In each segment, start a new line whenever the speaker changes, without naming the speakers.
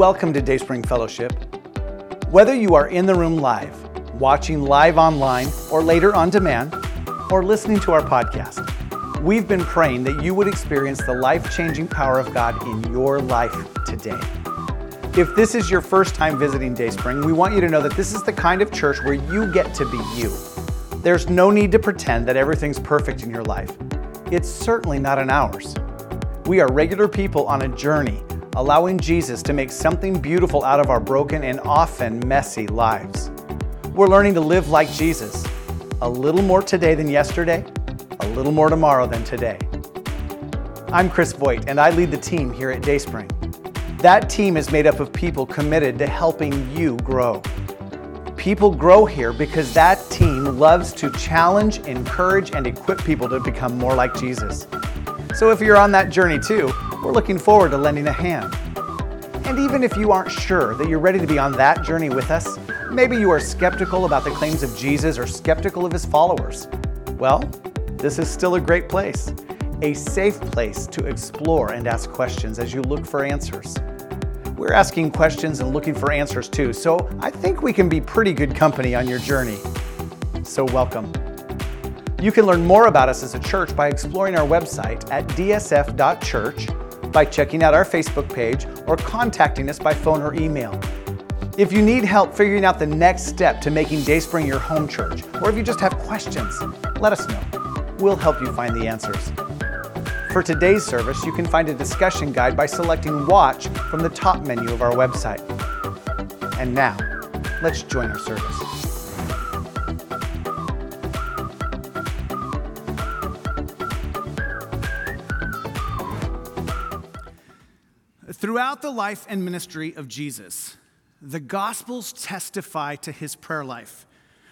Welcome to Dayspring Fellowship. Whether you are in the room live, watching live online, or later on demand, or listening to our podcast, we've been praying that you would experience the life changing power of God in your life today. If this is your first time visiting Dayspring, we want you to know that this is the kind of church where you get to be you. There's no need to pretend that everything's perfect in your life. It's certainly not in ours. We are regular people on a journey, allowing Jesus to make something beautiful out of our broken and often messy lives. We're learning to live like Jesus, a little more today than yesterday, a little more tomorrow than today. I'm Chris Voigt, and I lead the team here at Dayspring. That team is made up of people committed to helping you grow. People grow here because that team loves to challenge, encourage, and equip people to become more like Jesus. So if you're on that journey too, we're looking forward to lending a hand. And even if you aren't sure that you're ready to be on that journey with us, maybe you are skeptical about the claims of Jesus or skeptical of his followers, well, this is still a great place, a safe place to explore and ask questions as you look for answers. We're asking questions and looking for answers too, so I think we can be pretty good company on your journey. So, welcome. You can learn more about us as a church by exploring our website at dsf.church, by checking out our Facebook page, or contacting us by phone or email. If you need help figuring out the next step to making Dayspring your home church, or if you just have questions, let us know. We'll help you find the answers. For today's service, you can find a discussion guide by selecting Watch from the top menu of our website. And now, let's join our service. Throughout the life and ministry of Jesus, the Gospels testify to his prayer life.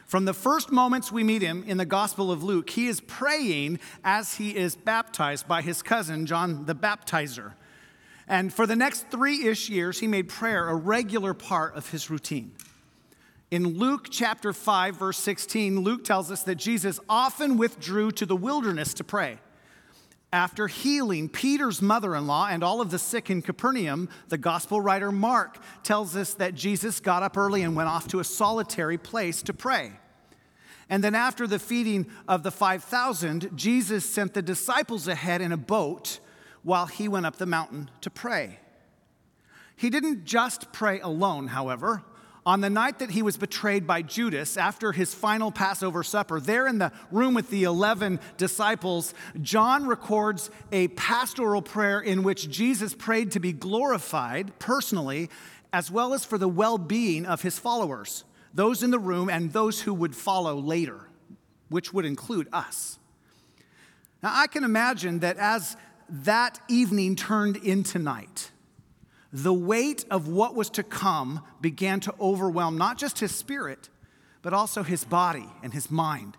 From the first moments we meet him in the Gospel of Luke, he is praying as he is baptized by his cousin, John the Baptizer. And for the next three ish years, he made prayer a regular part of his routine. In Luke chapter 5, verse 16, Luke tells us that Jesus often withdrew to the wilderness to pray. After healing Peter's mother in law and all of the sick in Capernaum, the gospel writer Mark tells us that Jesus got up early and went off to a solitary place to pray. And then, after the feeding of the 5,000, Jesus sent the disciples ahead in a boat while he went up the mountain to pray. He didn't just pray alone, however. On the night that he was betrayed by Judas, after his final Passover supper, there in the room with the 11 disciples, John records a pastoral prayer in which Jesus prayed to be glorified personally, as well as for the well being of his followers, those in the room and those who would follow later, which would include us. Now, I can imagine that as that evening turned into night, the weight of what was to come began to overwhelm not just his spirit, but also his body and his mind.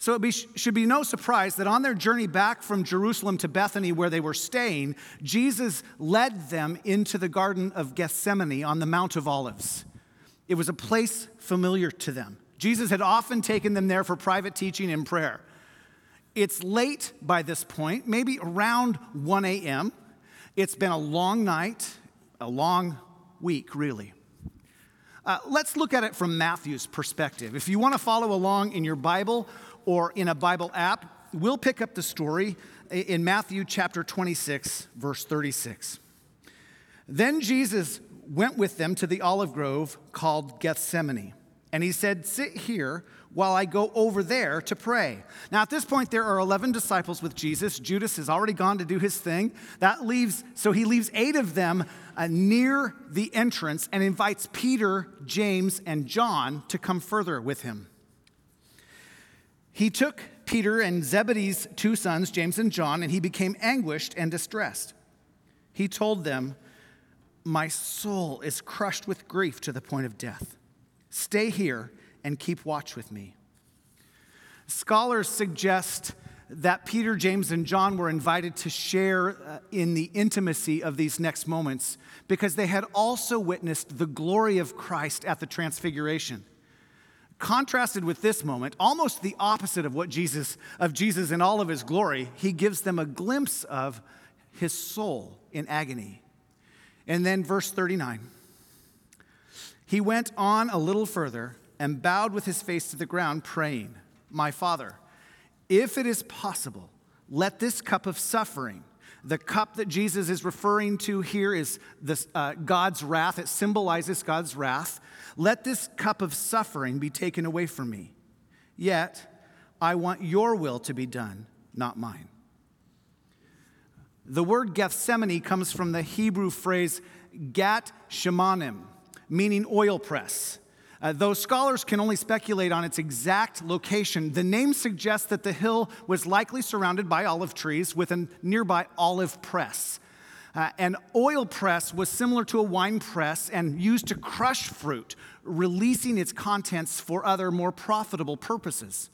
So it be, should be no surprise that on their journey back from Jerusalem to Bethany, where they were staying, Jesus led them into the Garden of Gethsemane on the Mount of Olives. It was a place familiar to them. Jesus had often taken them there for private teaching and prayer. It's late by this point, maybe around 1 a.m. It's been a long night, a long week, really. Uh, let's look at it from Matthew's perspective. If you want to follow along in your Bible or in a Bible app, we'll pick up the story in Matthew chapter 26, verse 36. Then Jesus went with them to the olive grove called Gethsemane, and he said, Sit here while I go over there to pray. Now, at this point, there are 11 disciples with Jesus. Judas has already gone to do his thing. That leaves, so he leaves eight of them uh, near the entrance and invites Peter, James, and John to come further with him. He took Peter and Zebedee's two sons, James and John, and he became anguished and distressed. He told them, My soul is crushed with grief to the point of death. Stay here and keep watch with me. Scholars suggest that Peter, James, and John were invited to share uh, in the intimacy of these next moments because they had also witnessed the glory of Christ at the transfiguration. Contrasted with this moment, almost the opposite of what Jesus of Jesus in all of his glory, he gives them a glimpse of his soul in agony. And then verse 39. He went on a little further and bowed with his face to the ground, praying, My Father, if it is possible, let this cup of suffering, the cup that Jesus is referring to here is this, uh, God's wrath. It symbolizes God's wrath. Let this cup of suffering be taken away from me. Yet, I want your will to be done, not mine. The word Gethsemane comes from the Hebrew phrase gat shemanim, meaning oil press. Uh, though scholars can only speculate on its exact location, the name suggests that the hill was likely surrounded by olive trees with a nearby olive press. Uh, an oil press was similar to a wine press and used to crush fruit, releasing its contents for other more profitable purposes.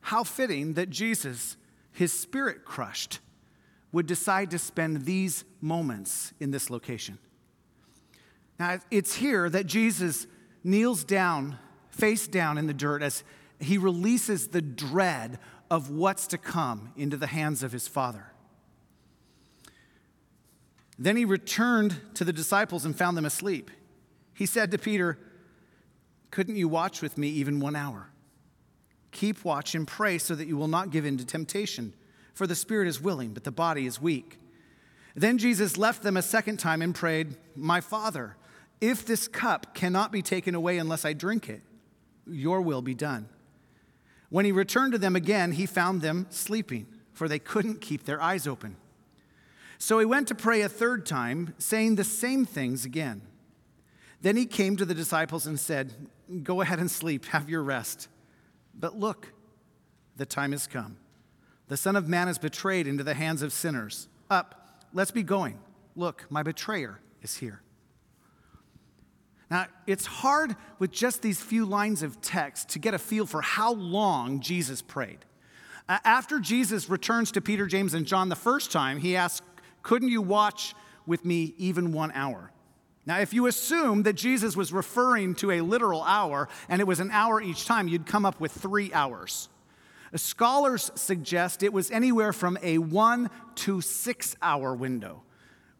How fitting that Jesus, his spirit crushed, would decide to spend these moments in this location. Now, it's here that Jesus kneels down, face down in the dirt, as he releases the dread of what's to come into the hands of his Father. Then he returned to the disciples and found them asleep. He said to Peter, Couldn't you watch with me even one hour? Keep watch and pray so that you will not give in to temptation. For the spirit is willing, but the body is weak. Then Jesus left them a second time and prayed, My Father, if this cup cannot be taken away unless I drink it, your will be done. When he returned to them again, he found them sleeping, for they couldn't keep their eyes open. So he went to pray a third time, saying the same things again. Then he came to the disciples and said, Go ahead and sleep, have your rest. But look, the time has come the Son of Man is betrayed into the hands of sinners. Up, let's be going. Look, my betrayer is here. Now, it's hard with just these few lines of text to get a feel for how long Jesus prayed. After Jesus returns to Peter, James, and John the first time, he asks, Couldn't you watch with me even one hour? Now, if you assume that Jesus was referring to a literal hour and it was an hour each time, you'd come up with three hours. Uh, scholars suggest it was anywhere from a one to six hour window,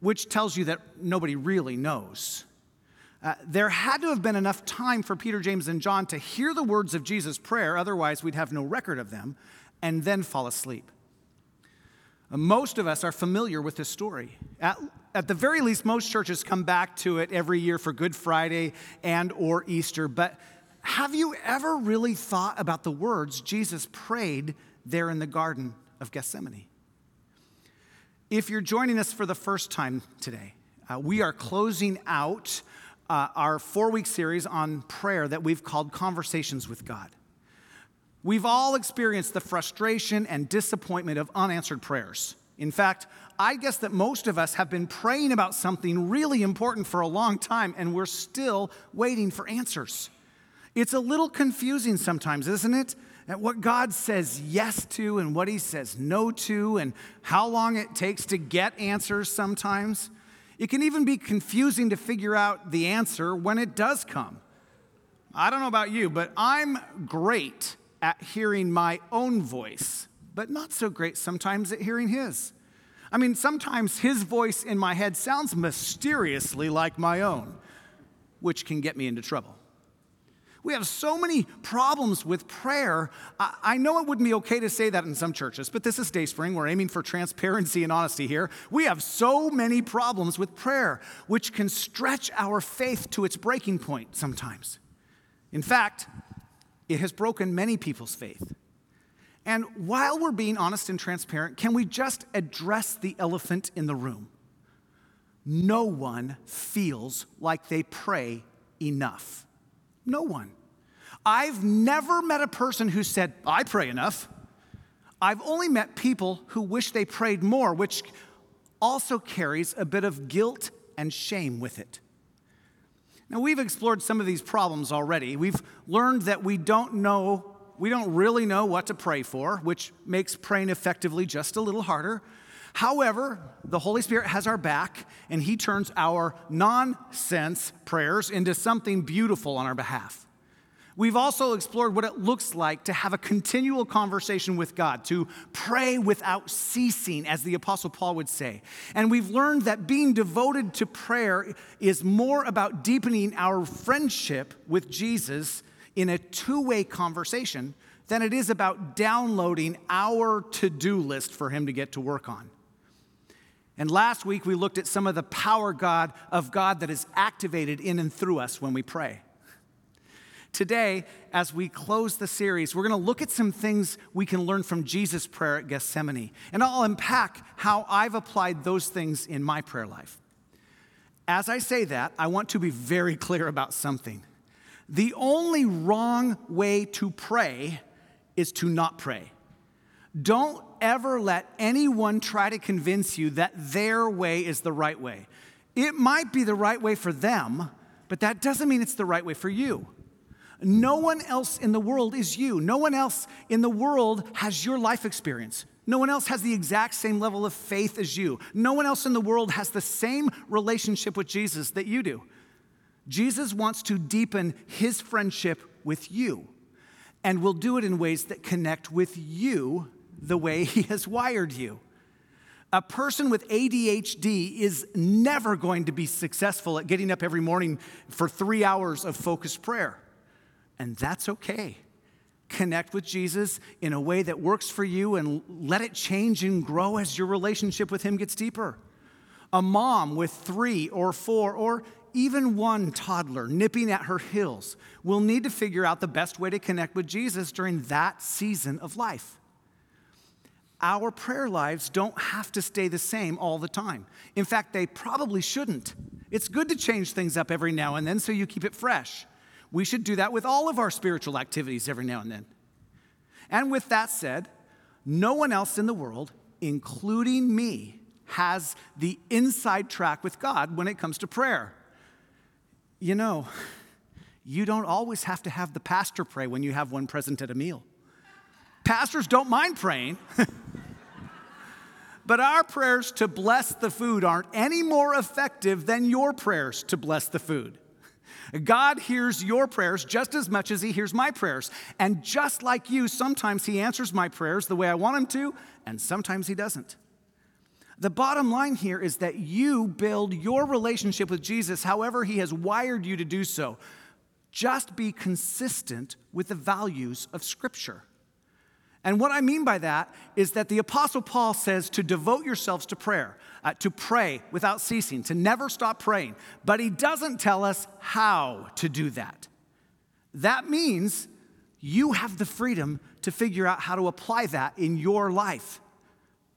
which tells you that nobody really knows. Uh, there had to have been enough time for Peter, James, and John to hear the words of Jesus' prayer, otherwise, we'd have no record of them, and then fall asleep. Uh, most of us are familiar with this story. At, at the very least, most churches come back to it every year for Good Friday and or Easter, but have you ever really thought about the words Jesus prayed there in the Garden of Gethsemane? If you're joining us for the first time today, uh, we are closing out uh, our four week series on prayer that we've called Conversations with God. We've all experienced the frustration and disappointment of unanswered prayers. In fact, I guess that most of us have been praying about something really important for a long time and we're still waiting for answers. It's a little confusing sometimes, isn't it? At what God says yes to and what he says no to, and how long it takes to get answers sometimes. It can even be confusing to figure out the answer when it does come. I don't know about you, but I'm great at hearing my own voice, but not so great sometimes at hearing his. I mean, sometimes his voice in my head sounds mysteriously like my own, which can get me into trouble. We have so many problems with prayer. I, know it wouldn't be okay to say that in some churches, but this is Dayspring. We're aiming for transparency and honesty here. We have so many problems with prayer, which can stretch our faith to its breaking point sometimes. In fact, it has broken many people's faith. And while we're being honest and transparent, can we just address the elephant in the room? No one feels like they pray enough. No one. I've never met a person who said, I pray enough. I've only met people who wish they prayed more, which also carries a bit of guilt and shame with it. Now, we've explored some of these problems already. We've learned that we don't know, we don't really know what to pray for, which makes praying effectively just a little harder. However, the Holy Spirit has our back, and He turns our nonsense prayers into something beautiful on our behalf. We've also explored what it looks like to have a continual conversation with God, to pray without ceasing, as the Apostle Paul would say. And we've learned that being devoted to prayer is more about deepening our friendship with Jesus in a two way conversation than it is about downloading our to do list for Him to get to work on. And last week we looked at some of the power God of God that is activated in and through us when we pray. Today, as we close the series, we're going to look at some things we can learn from Jesus' prayer at Gethsemane. And I'll unpack how I've applied those things in my prayer life. As I say that, I want to be very clear about something. The only wrong way to pray is to not pray. Don't ever let anyone try to convince you that their way is the right way. It might be the right way for them, but that doesn't mean it's the right way for you. No one else in the world is you. No one else in the world has your life experience. No one else has the exact same level of faith as you. No one else in the world has the same relationship with Jesus that you do. Jesus wants to deepen his friendship with you and will do it in ways that connect with you the way he has wired you. A person with ADHD is never going to be successful at getting up every morning for three hours of focused prayer and that's okay. Connect with Jesus in a way that works for you and let it change and grow as your relationship with Him gets deeper. A mom with three or four or even one toddler nipping at her heels will need to figure out the best way to connect with Jesus during that season of life. Our prayer lives don't have to stay the same all the time. In fact, they probably shouldn't. It's good to change things up every now and then so you keep it fresh. We should do that with all of our spiritual activities every now and then. And with that said, no one else in the world, including me, has the inside track with God when it comes to prayer. You know, you don't always have to have the pastor pray when you have one present at a meal. Pastors don't mind praying. but our prayers to bless the food aren't any more effective than your prayers to bless the food. God hears your prayers just as much as He hears my prayers. And just like you, sometimes He answers my prayers the way I want Him to, and sometimes He doesn't. The bottom line here is that you build your relationship with Jesus however He has wired you to do so. Just be consistent with the values of Scripture. And what I mean by that is that the Apostle Paul says to devote yourselves to prayer, uh, to pray without ceasing, to never stop praying. But he doesn't tell us how to do that. That means you have the freedom to figure out how to apply that in your life.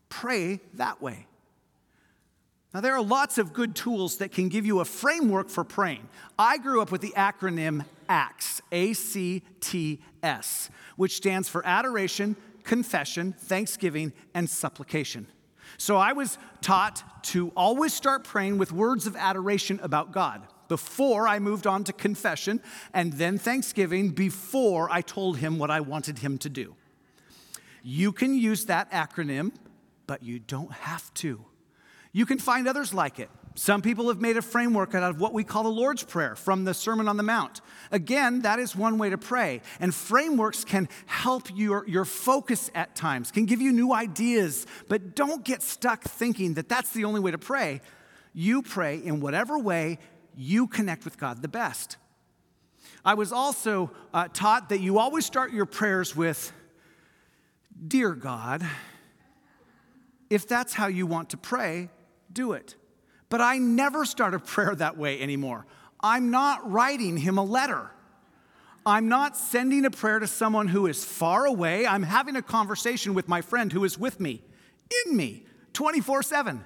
Pray that way. Now, there are lots of good tools that can give you a framework for praying. I grew up with the acronym ACTS, A C T S, which stands for adoration, confession, thanksgiving, and supplication. So I was taught to always start praying with words of adoration about God before I moved on to confession, and then thanksgiving before I told him what I wanted him to do. You can use that acronym, but you don't have to. You can find others like it. Some people have made a framework out of what we call the Lord's Prayer from the Sermon on the Mount. Again, that is one way to pray. And frameworks can help your, your focus at times, can give you new ideas, but don't get stuck thinking that that's the only way to pray. You pray in whatever way you connect with God the best. I was also uh, taught that you always start your prayers with, Dear God, if that's how you want to pray, do it. But I never start a prayer that way anymore. I'm not writing him a letter. I'm not sending a prayer to someone who is far away. I'm having a conversation with my friend who is with me, in me, 24 7.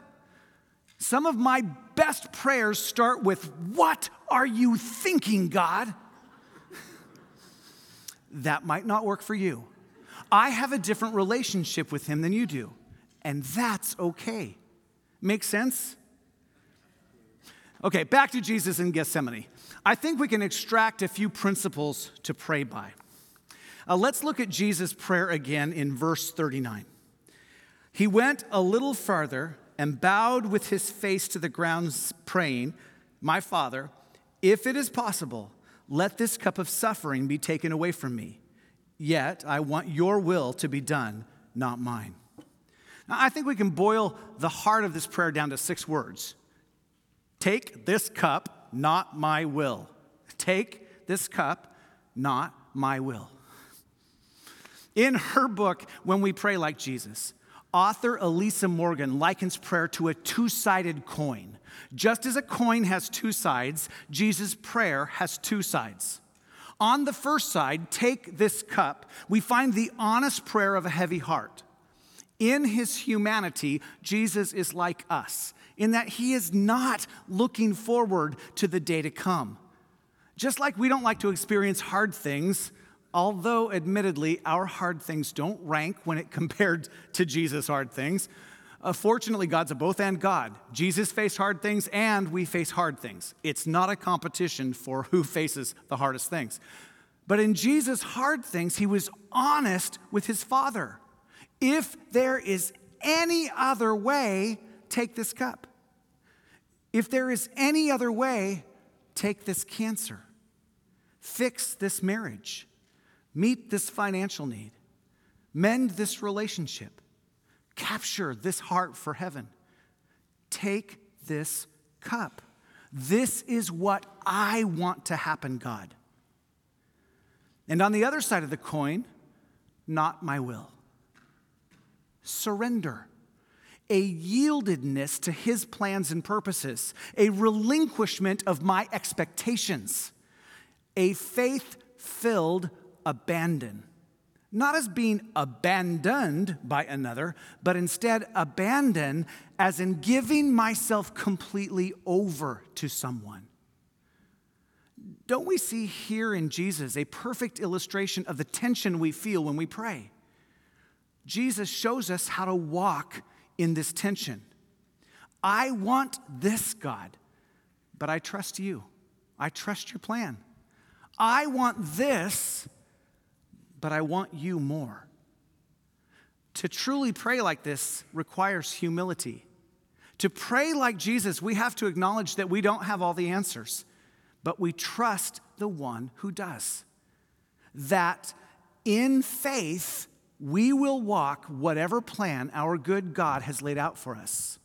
Some of my best prayers start with, What are you thinking, God? that might not work for you. I have a different relationship with Him than you do, and that's okay. Make sense? Okay, back to Jesus in Gethsemane. I think we can extract a few principles to pray by. Uh, let's look at Jesus' prayer again in verse 39. He went a little farther and bowed with his face to the ground, praying, My Father, if it is possible, let this cup of suffering be taken away from me. Yet I want your will to be done, not mine. Now, I think we can boil the heart of this prayer down to six words Take this cup, not my will. Take this cup, not my will. In her book, When We Pray Like Jesus, author Elisa Morgan likens prayer to a two sided coin. Just as a coin has two sides, Jesus' prayer has two sides. On the first side, take this cup, we find the honest prayer of a heavy heart. In his humanity, Jesus is like us, in that he is not looking forward to the day to come. Just like we don't like to experience hard things, although admittedly our hard things don't rank when it compared to Jesus' hard things. Uh, fortunately, God's a both and God. Jesus faced hard things and we face hard things. It's not a competition for who faces the hardest things. But in Jesus' hard things, he was honest with his Father. If there is any other way, take this cup. If there is any other way, take this cancer. Fix this marriage meet this financial need, mend this relationship, capture this heart for heaven. Take this cup. This is what I want to happen, God. And on the other side of the coin, not my will. Surrender. A yieldedness to his plans and purposes, a relinquishment of my expectations, a faith filled abandon. Not as being abandoned by another, but instead abandon as in giving myself completely over to someone. Don't we see here in Jesus a perfect illustration of the tension we feel when we pray? Jesus shows us how to walk in this tension. I want this, God, but I trust you. I trust your plan. I want this, but I want you more. To truly pray like this requires humility. To pray like Jesus, we have to acknowledge that we don't have all the answers, but we trust the one who does. That in faith, we will walk whatever plan our good God has laid out for us.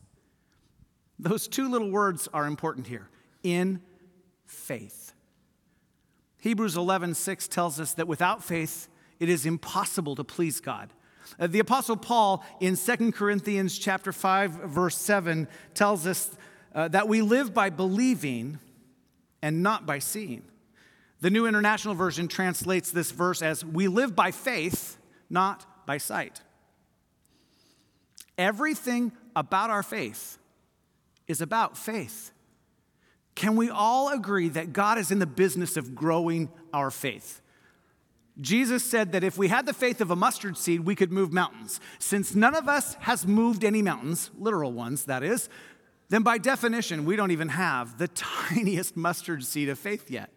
Those two little words are important here in faith. Hebrews 11, 6 tells us that without faith, it is impossible to please God. Uh, the apostle Paul in 2 Corinthians chapter 5 verse 7 tells us uh, that we live by believing and not by seeing. The New International Version translates this verse as we live by faith, not by sight. Everything about our faith is about faith. Can we all agree that God is in the business of growing our faith? Jesus said that if we had the faith of a mustard seed, we could move mountains. Since none of us has moved any mountains, literal ones, that is, then by definition, we don't even have the tiniest mustard seed of faith yet.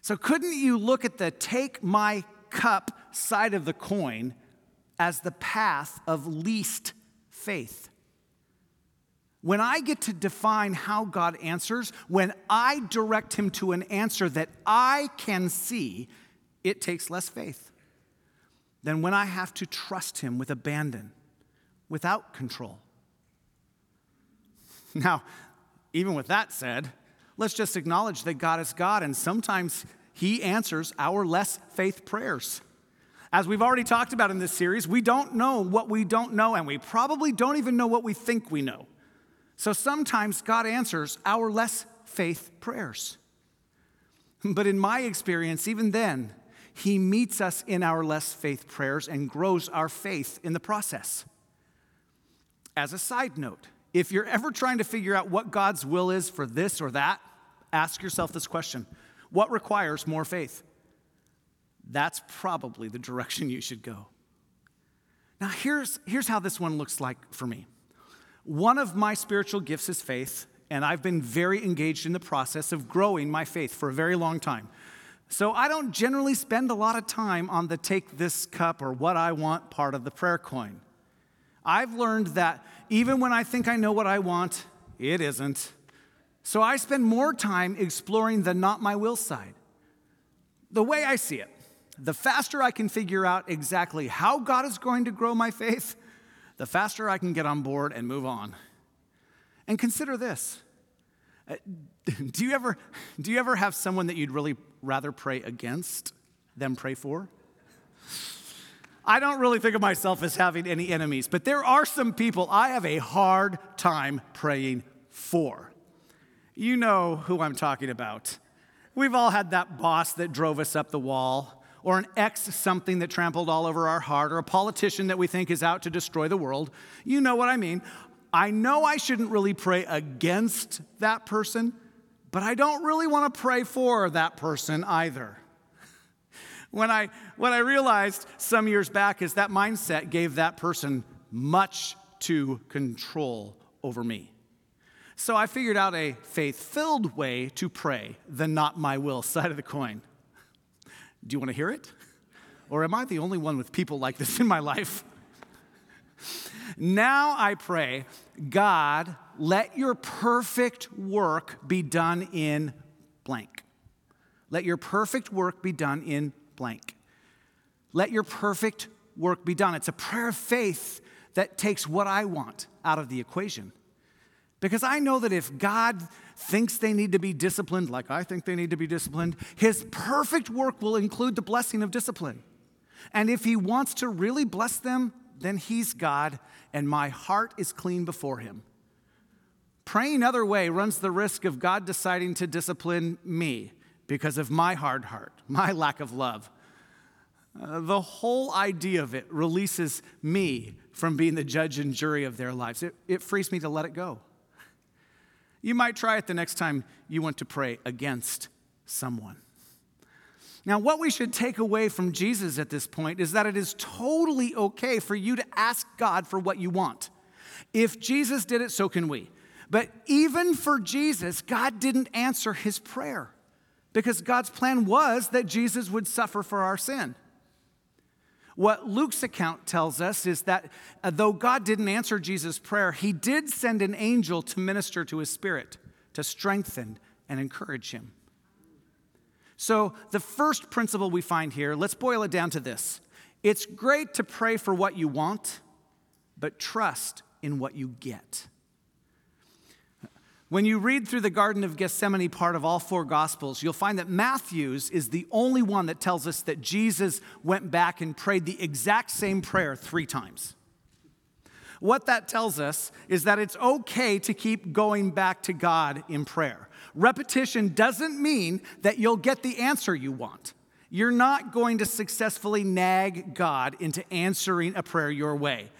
So, couldn't you look at the take my cup side of the coin as the path of least faith? When I get to define how God answers, when I direct Him to an answer that I can see, it takes less faith than when I have to trust Him with abandon, without control. Now, even with that said, let's just acknowledge that God is God, and sometimes He answers our less faith prayers. As we've already talked about in this series, we don't know what we don't know, and we probably don't even know what we think we know. So sometimes God answers our less faith prayers. But in my experience, even then, he meets us in our less faith prayers and grows our faith in the process. As a side note, if you're ever trying to figure out what God's will is for this or that, ask yourself this question What requires more faith? That's probably the direction you should go. Now, here's, here's how this one looks like for me. One of my spiritual gifts is faith, and I've been very engaged in the process of growing my faith for a very long time. So I don't generally spend a lot of time on the take this cup or what I want part of the prayer coin. I've learned that even when I think I know what I want, it isn't. So I spend more time exploring the not my will side. The way I see it, the faster I can figure out exactly how God is going to grow my faith, the faster I can get on board and move on. And consider this. Uh, do you ever do you ever have someone that you'd really rather pray against than pray for? I don't really think of myself as having any enemies, but there are some people I have a hard time praying for. You know who I'm talking about. We've all had that boss that drove us up the wall, or an ex something that trampled all over our heart, or a politician that we think is out to destroy the world. You know what I mean. I know I shouldn't really pray against that person, but I don't really want to pray for that person either. When I, what I realized some years back is that mindset gave that person much to control over me. So I figured out a faith filled way to pray, the not my will side of the coin. Do you want to hear it? Or am I the only one with people like this in my life? Now I pray, God, let your perfect work be done in blank. Let your perfect work be done in blank. Let your perfect work be done. It's a prayer of faith that takes what I want out of the equation. Because I know that if God thinks they need to be disciplined, like I think they need to be disciplined, his perfect work will include the blessing of discipline. And if he wants to really bless them, then he's God, and my heart is clean before him. Praying other way runs the risk of God deciding to discipline me because of my hard heart, my lack of love. Uh, the whole idea of it releases me from being the judge and jury of their lives. It, it frees me to let it go. You might try it the next time you want to pray against someone. Now, what we should take away from Jesus at this point is that it is totally okay for you to ask God for what you want. If Jesus did it, so can we. But even for Jesus, God didn't answer his prayer because God's plan was that Jesus would suffer for our sin. What Luke's account tells us is that uh, though God didn't answer Jesus' prayer, he did send an angel to minister to his spirit, to strengthen and encourage him. So, the first principle we find here, let's boil it down to this it's great to pray for what you want, but trust in what you get. When you read through the Garden of Gethsemane part of all four Gospels, you'll find that Matthew's is the only one that tells us that Jesus went back and prayed the exact same prayer three times. What that tells us is that it's okay to keep going back to God in prayer. Repetition doesn't mean that you'll get the answer you want. You're not going to successfully nag God into answering a prayer your way.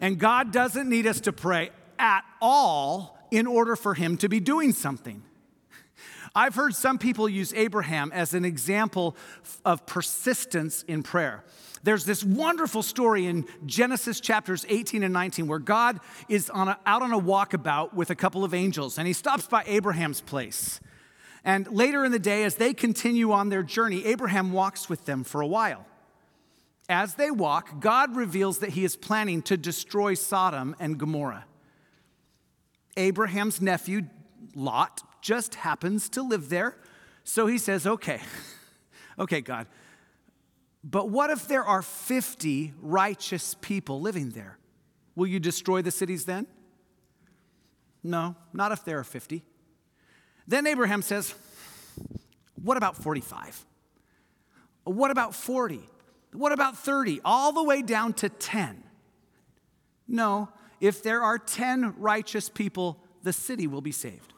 And God doesn't need us to pray at all in order for him to be doing something. I've heard some people use Abraham as an example of persistence in prayer. There's this wonderful story in Genesis chapters 18 and 19 where God is on a, out on a walkabout with a couple of angels and he stops by Abraham's place. And later in the day, as they continue on their journey, Abraham walks with them for a while. As they walk, God reveals that he is planning to destroy Sodom and Gomorrah. Abraham's nephew, Lot, just happens to live there. So he says, Okay, okay, God, but what if there are 50 righteous people living there? Will you destroy the cities then? No, not if there are 50. Then Abraham says, What about 45? What about 40? What about 30? All the way down to 10. No, if there are 10 righteous people, the city will be saved.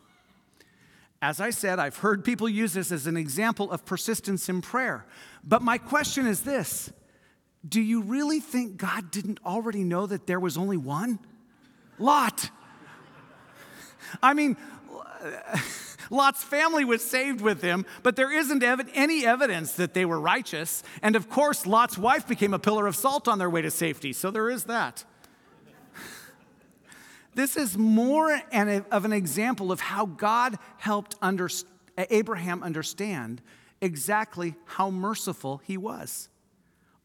As I said, I've heard people use this as an example of persistence in prayer. But my question is this Do you really think God didn't already know that there was only one? Lot. I mean, Lot's family was saved with him, but there isn't any evidence that they were righteous. And of course, Lot's wife became a pillar of salt on their way to safety, so there is that. This is more of an example of how God helped under, Abraham understand exactly how merciful he was.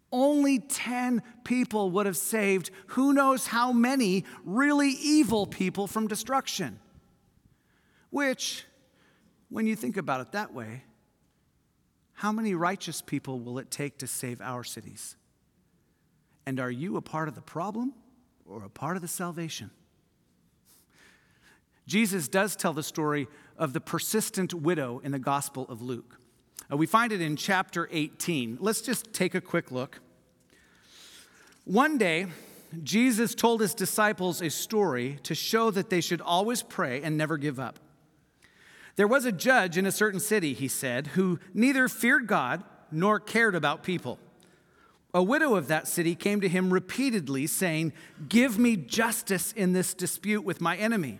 Only 10 people would have saved who knows how many really evil people from destruction. Which, when you think about it that way, how many righteous people will it take to save our cities? And are you a part of the problem or a part of the salvation? Jesus does tell the story of the persistent widow in the Gospel of Luke. Uh, we find it in chapter 18. Let's just take a quick look. One day, Jesus told his disciples a story to show that they should always pray and never give up. There was a judge in a certain city, he said, who neither feared God nor cared about people. A widow of that city came to him repeatedly, saying, Give me justice in this dispute with my enemy.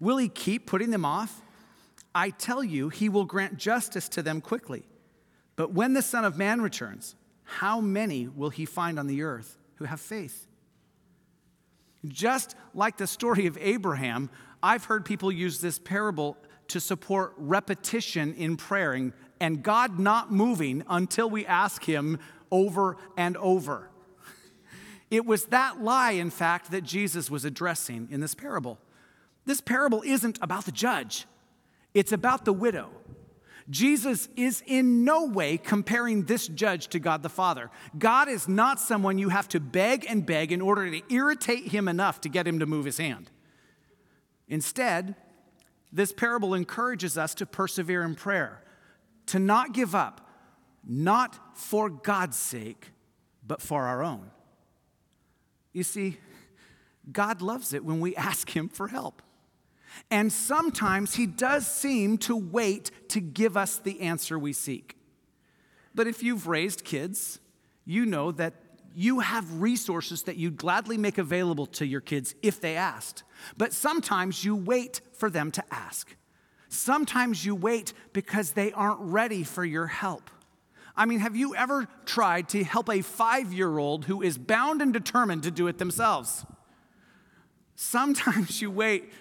Will he keep putting them off? I tell you, he will grant justice to them quickly. But when the Son of Man returns, how many will he find on the earth who have faith? Just like the story of Abraham, I've heard people use this parable to support repetition in prayer and God not moving until we ask Him over and over. It was that lie, in fact, that Jesus was addressing in this parable. This parable isn't about the judge, it's about the widow. Jesus is in no way comparing this judge to God the Father. God is not someone you have to beg and beg in order to irritate him enough to get him to move his hand. Instead, this parable encourages us to persevere in prayer, to not give up, not for God's sake, but for our own. You see, God loves it when we ask Him for help. And sometimes He does seem to wait to give us the answer we seek. But if you've raised kids, you know that you have resources that you'd gladly make available to your kids if they asked. But sometimes you wait for them to ask. Sometimes you wait because they aren't ready for your help. I mean, have you ever tried to help a five year old who is bound and determined to do it themselves? Sometimes you wait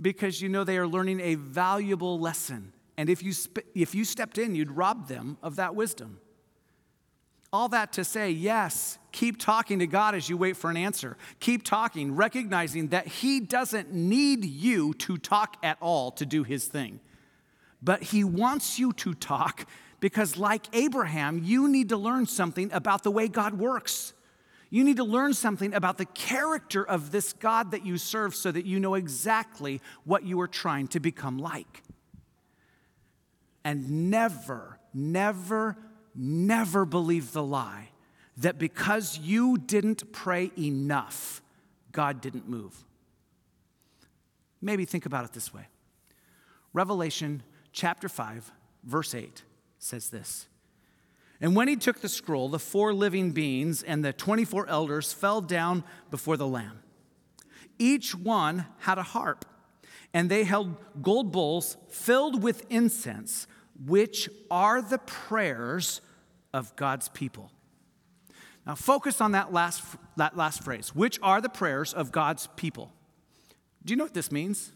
because you know they are learning a valuable lesson. And if you, sp- if you stepped in, you'd rob them of that wisdom. All that to say, yes, keep talking to God as you wait for an answer. Keep talking, recognizing that He doesn't need you to talk at all to do His thing. But He wants you to talk because, like Abraham, you need to learn something about the way God works. You need to learn something about the character of this God that you serve so that you know exactly what you are trying to become like. And never, never, never believe the lie that because you didn't pray enough, God didn't move. Maybe think about it this way Revelation chapter 5, verse 8 says this. And when he took the scroll, the four living beings and the 24 elders fell down before the Lamb. Each one had a harp, and they held gold bowls filled with incense, which are the prayers of God's people. Now, focus on that last, that last phrase, which are the prayers of God's people. Do you know what this means?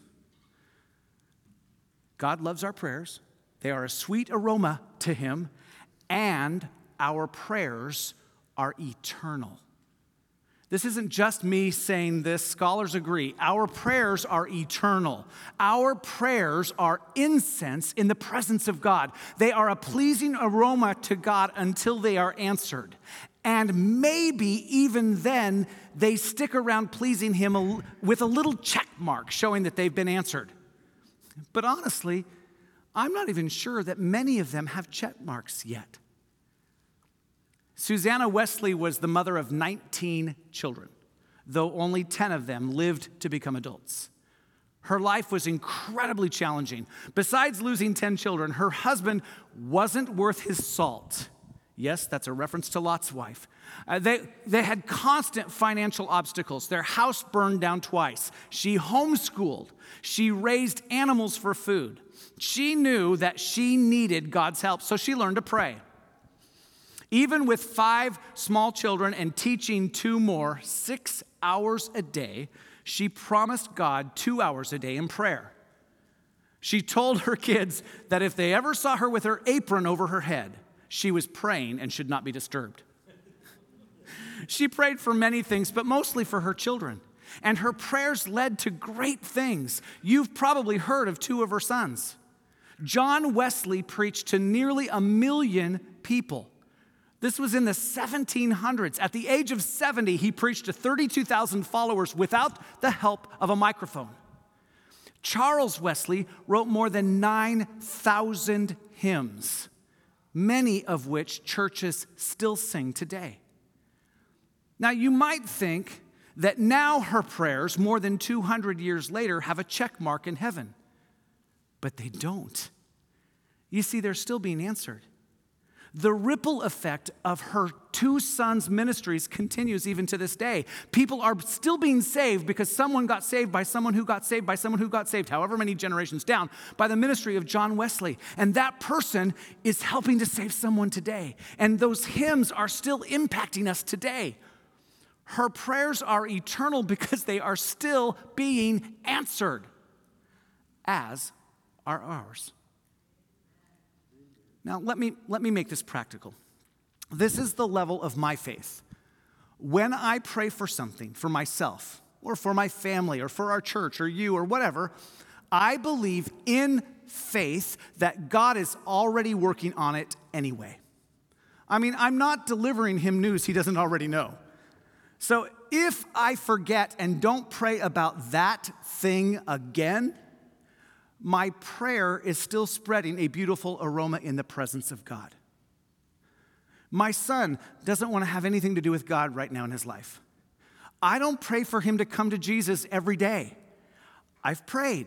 God loves our prayers, they are a sweet aroma to Him, and our prayers are eternal. This isn't just me saying this, scholars agree. Our prayers are eternal. Our prayers are incense in the presence of God. They are a pleasing aroma to God until they are answered. And maybe even then, they stick around pleasing Him with a little check mark showing that they've been answered. But honestly, I'm not even sure that many of them have check marks yet. Susanna Wesley was the mother of 19 children, though only 10 of them lived to become adults. Her life was incredibly challenging. Besides losing 10 children, her husband wasn't worth his salt. Yes, that's a reference to Lot's wife. Uh, they, they had constant financial obstacles. Their house burned down twice. She homeschooled. She raised animals for food. She knew that she needed God's help, so she learned to pray. Even with five small children and teaching two more, six hours a day, she promised God two hours a day in prayer. She told her kids that if they ever saw her with her apron over her head, she was praying and should not be disturbed. She prayed for many things, but mostly for her children. And her prayers led to great things. You've probably heard of two of her sons. John Wesley preached to nearly a million people. This was in the 1700s. At the age of 70, he preached to 32,000 followers without the help of a microphone. Charles Wesley wrote more than 9,000 hymns, many of which churches still sing today. Now, you might think that now her prayers, more than 200 years later, have a check mark in heaven, but they don't. You see, they're still being answered. The ripple effect of her two sons' ministries continues even to this day. People are still being saved because someone got saved by someone who got saved by someone who got saved, however many generations down, by the ministry of John Wesley. And that person is helping to save someone today. And those hymns are still impacting us today. Her prayers are eternal because they are still being answered, as are ours. Now, let me, let me make this practical. This is the level of my faith. When I pray for something, for myself, or for my family, or for our church, or you, or whatever, I believe in faith that God is already working on it anyway. I mean, I'm not delivering him news he doesn't already know. So if I forget and don't pray about that thing again, my prayer is still spreading a beautiful aroma in the presence of God. My son doesn't want to have anything to do with God right now in his life. I don't pray for him to come to Jesus every day. I've prayed.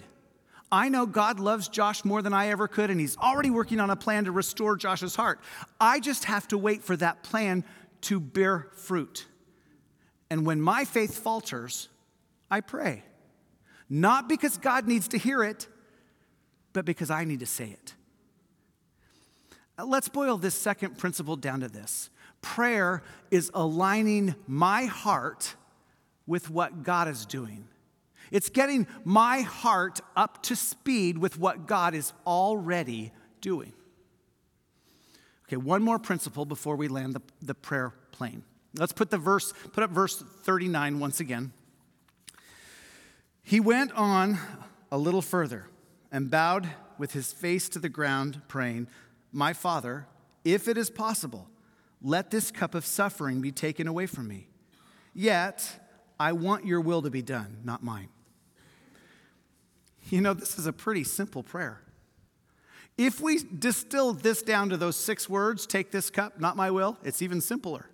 I know God loves Josh more than I ever could, and he's already working on a plan to restore Josh's heart. I just have to wait for that plan to bear fruit. And when my faith falters, I pray. Not because God needs to hear it, but because I need to say it. Let's boil this second principle down to this prayer is aligning my heart with what God is doing. It's getting my heart up to speed with what God is already doing. Okay, one more principle before we land the, the prayer plane. Let's put the verse, put up verse 39 once again. He went on a little further and bowed with his face to the ground, praying, My Father, if it is possible, let this cup of suffering be taken away from me. Yet, I want your will to be done, not mine. You know, this is a pretty simple prayer. If we distill this down to those six words, take this cup, not my will, it's even simpler.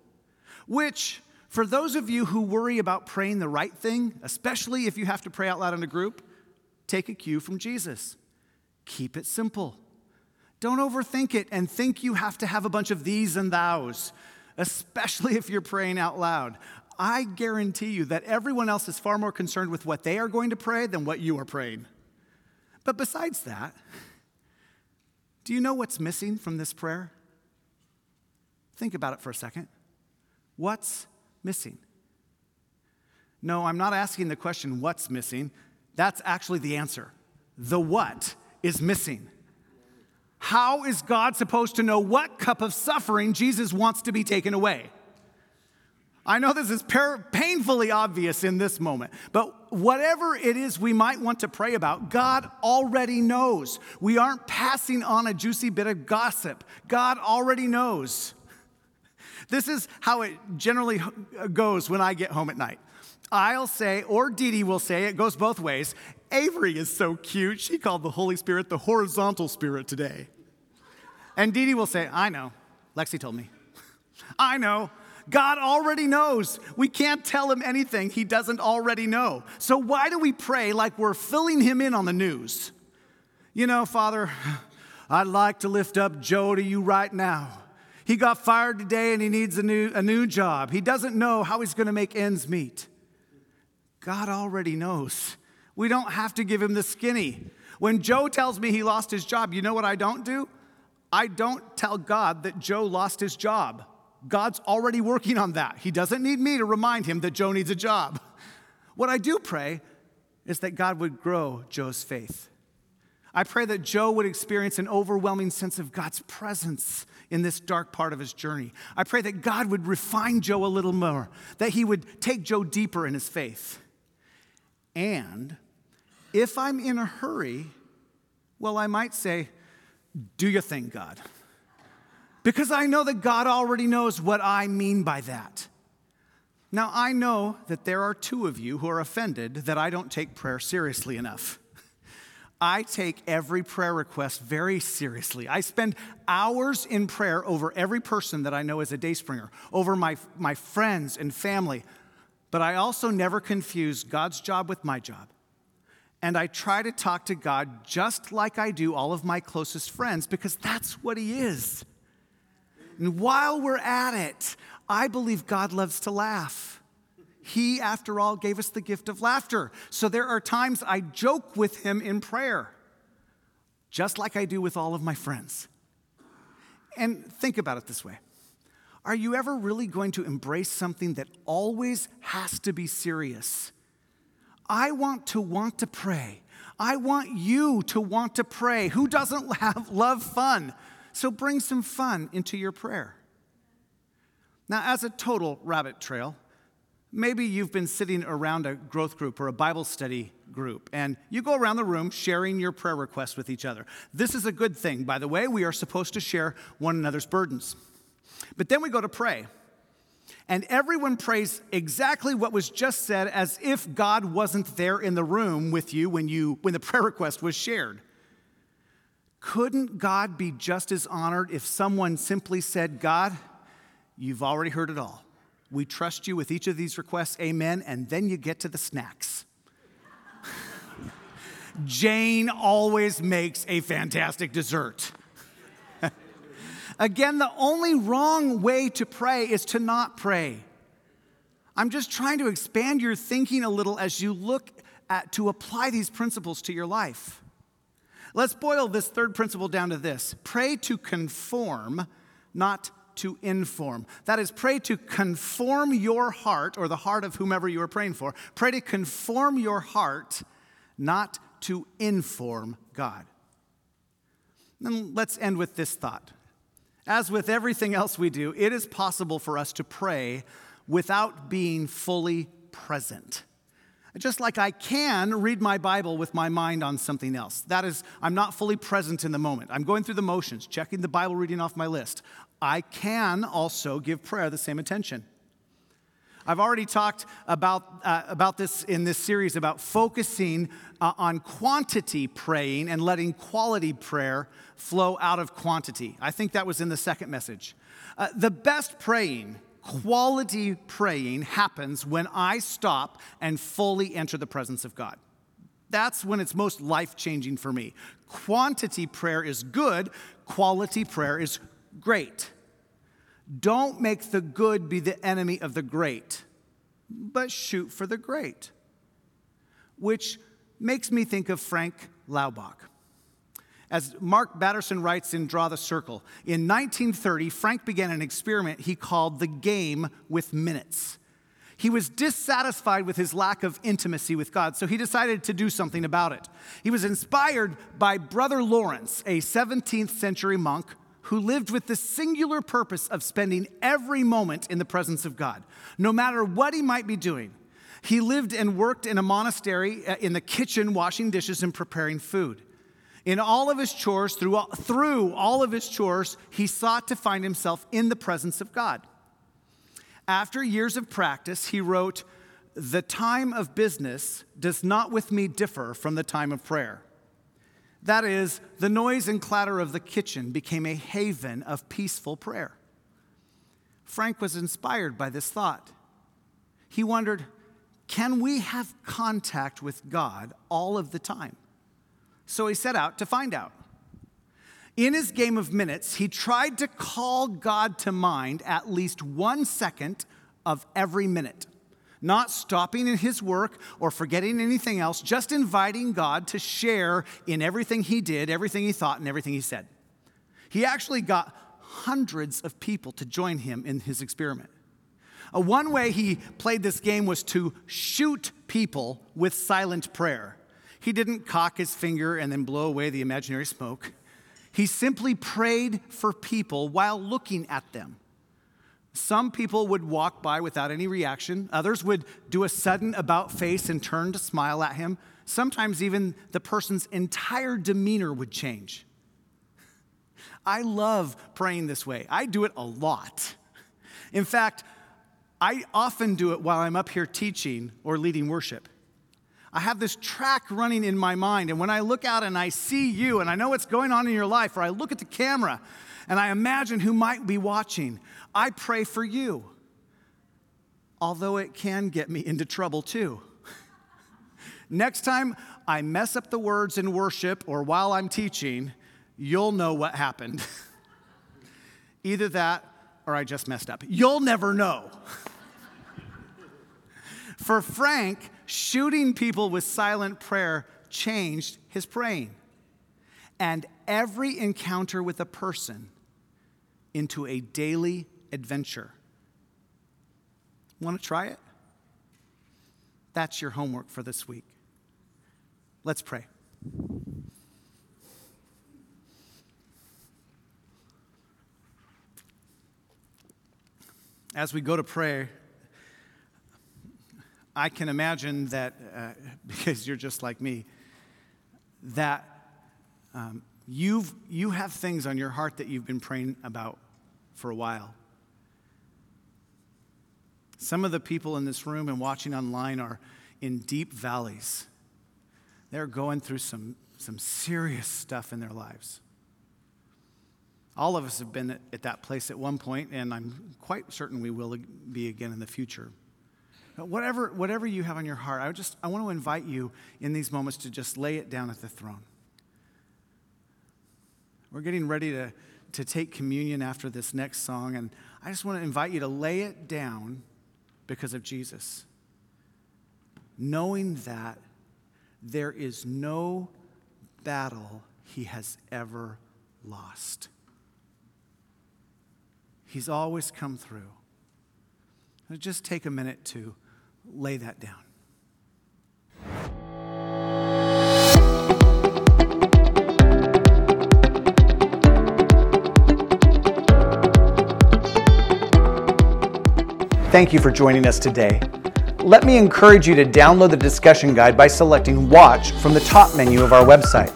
Which, for those of you who worry about praying the right thing, especially if you have to pray out loud in a group, take a cue from Jesus. Keep it simple. Don't overthink it and think you have to have a bunch of these and thous, especially if you're praying out loud. I guarantee you that everyone else is far more concerned with what they are going to pray than what you are praying. But besides that, do you know what's missing from this prayer? Think about it for a second. What's missing? No, I'm not asking the question, what's missing? That's actually the answer. The what is missing. How is God supposed to know what cup of suffering Jesus wants to be taken away? I know this is painfully obvious in this moment, but whatever it is we might want to pray about, God already knows. We aren't passing on a juicy bit of gossip. God already knows. This is how it generally uh, goes when I get home at night. I'll say, or Dee Dee will say, it goes both ways. Avery is so cute. She called the Holy Spirit the horizontal spirit today. And Dee Dee will say, I know. Lexi told me. I know. God already knows. We can't tell him anything he doesn't already know. So why do we pray like we're filling him in on the news? You know, Father, I'd like to lift up Joe to you right now. He got fired today and he needs a new, a new job. He doesn't know how he's going to make ends meet. God already knows. We don't have to give him the skinny. When Joe tells me he lost his job, you know what I don't do? I don't tell God that Joe lost his job. God's already working on that. He doesn't need me to remind him that Joe needs a job. What I do pray is that God would grow Joe's faith. I pray that Joe would experience an overwhelming sense of God's presence in this dark part of his journey. I pray that God would refine Joe a little more, that he would take Joe deeper in his faith. And if I'm in a hurry, well, I might say, Do your thing, God. Because I know that God already knows what I mean by that. Now, I know that there are two of you who are offended that I don't take prayer seriously enough. I take every prayer request very seriously. I spend hours in prayer over every person that I know as a Dayspringer, over my, my friends and family. But I also never confuse God's job with my job. And I try to talk to God just like I do all of my closest friends because that's what He is. And while we're at it, I believe God loves to laugh. He, after all, gave us the gift of laughter. So there are times I joke with him in prayer, just like I do with all of my friends. And think about it this way Are you ever really going to embrace something that always has to be serious? I want to want to pray. I want you to want to pray. Who doesn't have, love fun? So bring some fun into your prayer. Now, as a total rabbit trail, Maybe you've been sitting around a growth group or a Bible study group, and you go around the room sharing your prayer requests with each other. This is a good thing, by the way. We are supposed to share one another's burdens. But then we go to pray, and everyone prays exactly what was just said as if God wasn't there in the room with you when, you, when the prayer request was shared. Couldn't God be just as honored if someone simply said, God, you've already heard it all? We trust you with each of these requests, amen, and then you get to the snacks. Jane always makes a fantastic dessert. Again, the only wrong way to pray is to not pray. I'm just trying to expand your thinking a little as you look at to apply these principles to your life. Let's boil this third principle down to this pray to conform, not to inform. That is, pray to conform your heart, or the heart of whomever you are praying for. Pray to conform your heart, not to inform God. Then let's end with this thought. As with everything else we do, it is possible for us to pray without being fully present. Just like I can read my Bible with my mind on something else. That is, I'm not fully present in the moment. I'm going through the motions, checking the Bible reading off my list. I can also give prayer the same attention. I've already talked about, uh, about this in this series about focusing uh, on quantity praying and letting quality prayer flow out of quantity. I think that was in the second message. Uh, the best praying, quality praying, happens when I stop and fully enter the presence of God. That's when it's most life changing for me. Quantity prayer is good, quality prayer is great. Don't make the good be the enemy of the great, but shoot for the great. Which makes me think of Frank Laubach. As Mark Batterson writes in Draw the Circle, in 1930, Frank began an experiment he called the game with minutes. He was dissatisfied with his lack of intimacy with God, so he decided to do something about it. He was inspired by Brother Lawrence, a 17th century monk who lived with the singular purpose of spending every moment in the presence of God, no matter what he might be doing. He lived and worked in a monastery uh, in the kitchen, washing dishes and preparing food. In all of his chores, through all, through all of his chores, he sought to find himself in the presence of God. After years of practice, he wrote, The time of business does not with me differ from the time of prayer. That is, the noise and clatter of the kitchen became a haven of peaceful prayer. Frank was inspired by this thought. He wondered, can we have contact with God all of the time? So he set out to find out. In his game of minutes, he tried to call God to mind at least one second of every minute, not stopping in his work or forgetting anything else, just inviting God to share in everything he did, everything he thought, and everything he said. He actually got hundreds of people to join him in his experiment. Uh, one way he played this game was to shoot people with silent prayer. He didn't cock his finger and then blow away the imaginary smoke. He simply prayed for people while looking at them. Some people would walk by without any reaction. Others would do a sudden about face and turn to smile at him. Sometimes even the person's entire demeanor would change. I love praying this way. I do it a lot. In fact, I often do it while I'm up here teaching or leading worship. I have this track running in my mind, and when I look out and I see you and I know what's going on in your life, or I look at the camera and I imagine who might be watching, I pray for you. Although it can get me into trouble too. Next time I mess up the words in worship or while I'm teaching, you'll know what happened. Either that or I just messed up. You'll never know. For Frank, shooting people with silent prayer changed his praying. And every encounter with a person into a daily adventure. Want to try it? That's your homework for this week. Let's pray. As we go to prayer, I can imagine that, uh, because you're just like me, that um, you've, you have things on your heart that you've been praying about for a while. Some of the people in this room and watching online are in deep valleys. They're going through some, some serious stuff in their lives. All of us have been at that place at one point, and I'm quite certain we will be again in the future. Whatever, whatever you have on your heart, I just I want to invite you in these moments to just lay it down at the throne. We're getting ready to, to take communion after this next song, and I just want to invite you to lay it down because of Jesus. Knowing that there is no battle he has ever lost. He's always come through. Just take a minute to lay that down. Thank you for joining us today. Let me encourage you to download the discussion guide by selecting Watch from the top menu of our website.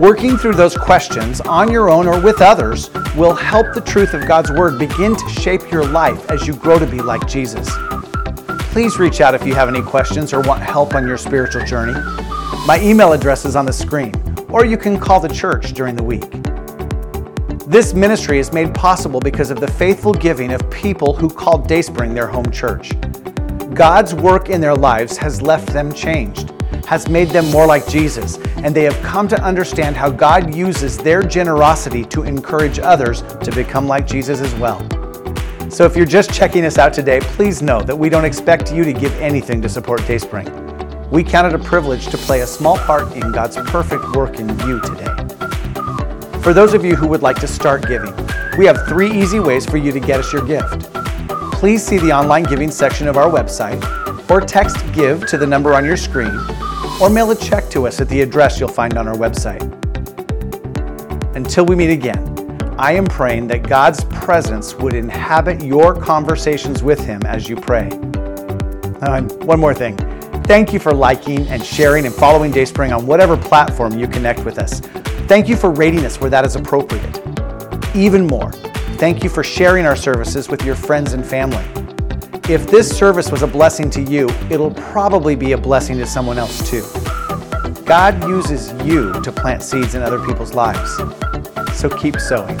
Working through those questions on your own or with others will help the truth of God's Word begin to shape your life as you grow to be like Jesus. Please reach out if you have any questions or want help on your spiritual journey. My email address is on the screen, or you can call the church during the week. This ministry is made possible because of the faithful giving of people who call Dayspring their home church. God's work in their lives has left them changed has made them more like Jesus, and they have come to understand how God uses their generosity to encourage others to become like Jesus as well. So if you're just checking us out today, please know that we don't expect you to give anything to support Dayspring. We count it a privilege to play a small part in God's perfect work in you today. For those of you who would like to start giving, we have three easy ways for you to get us your gift. Please see the online giving section of our website or text GIVE to the number on your screen or mail a check to us at the address you'll find on our website. Until we meet again, I am praying that God's presence would inhabit your conversations with Him as you pray. Uh, and one more thing. Thank you for liking and sharing and following Dayspring on whatever platform you connect with us. Thank you for rating us where that is appropriate. Even more, thank you for sharing our services with your friends and family. If this service was a blessing to you, it'll probably be a blessing to someone else too. God uses you to plant seeds in other people's lives. So keep sowing.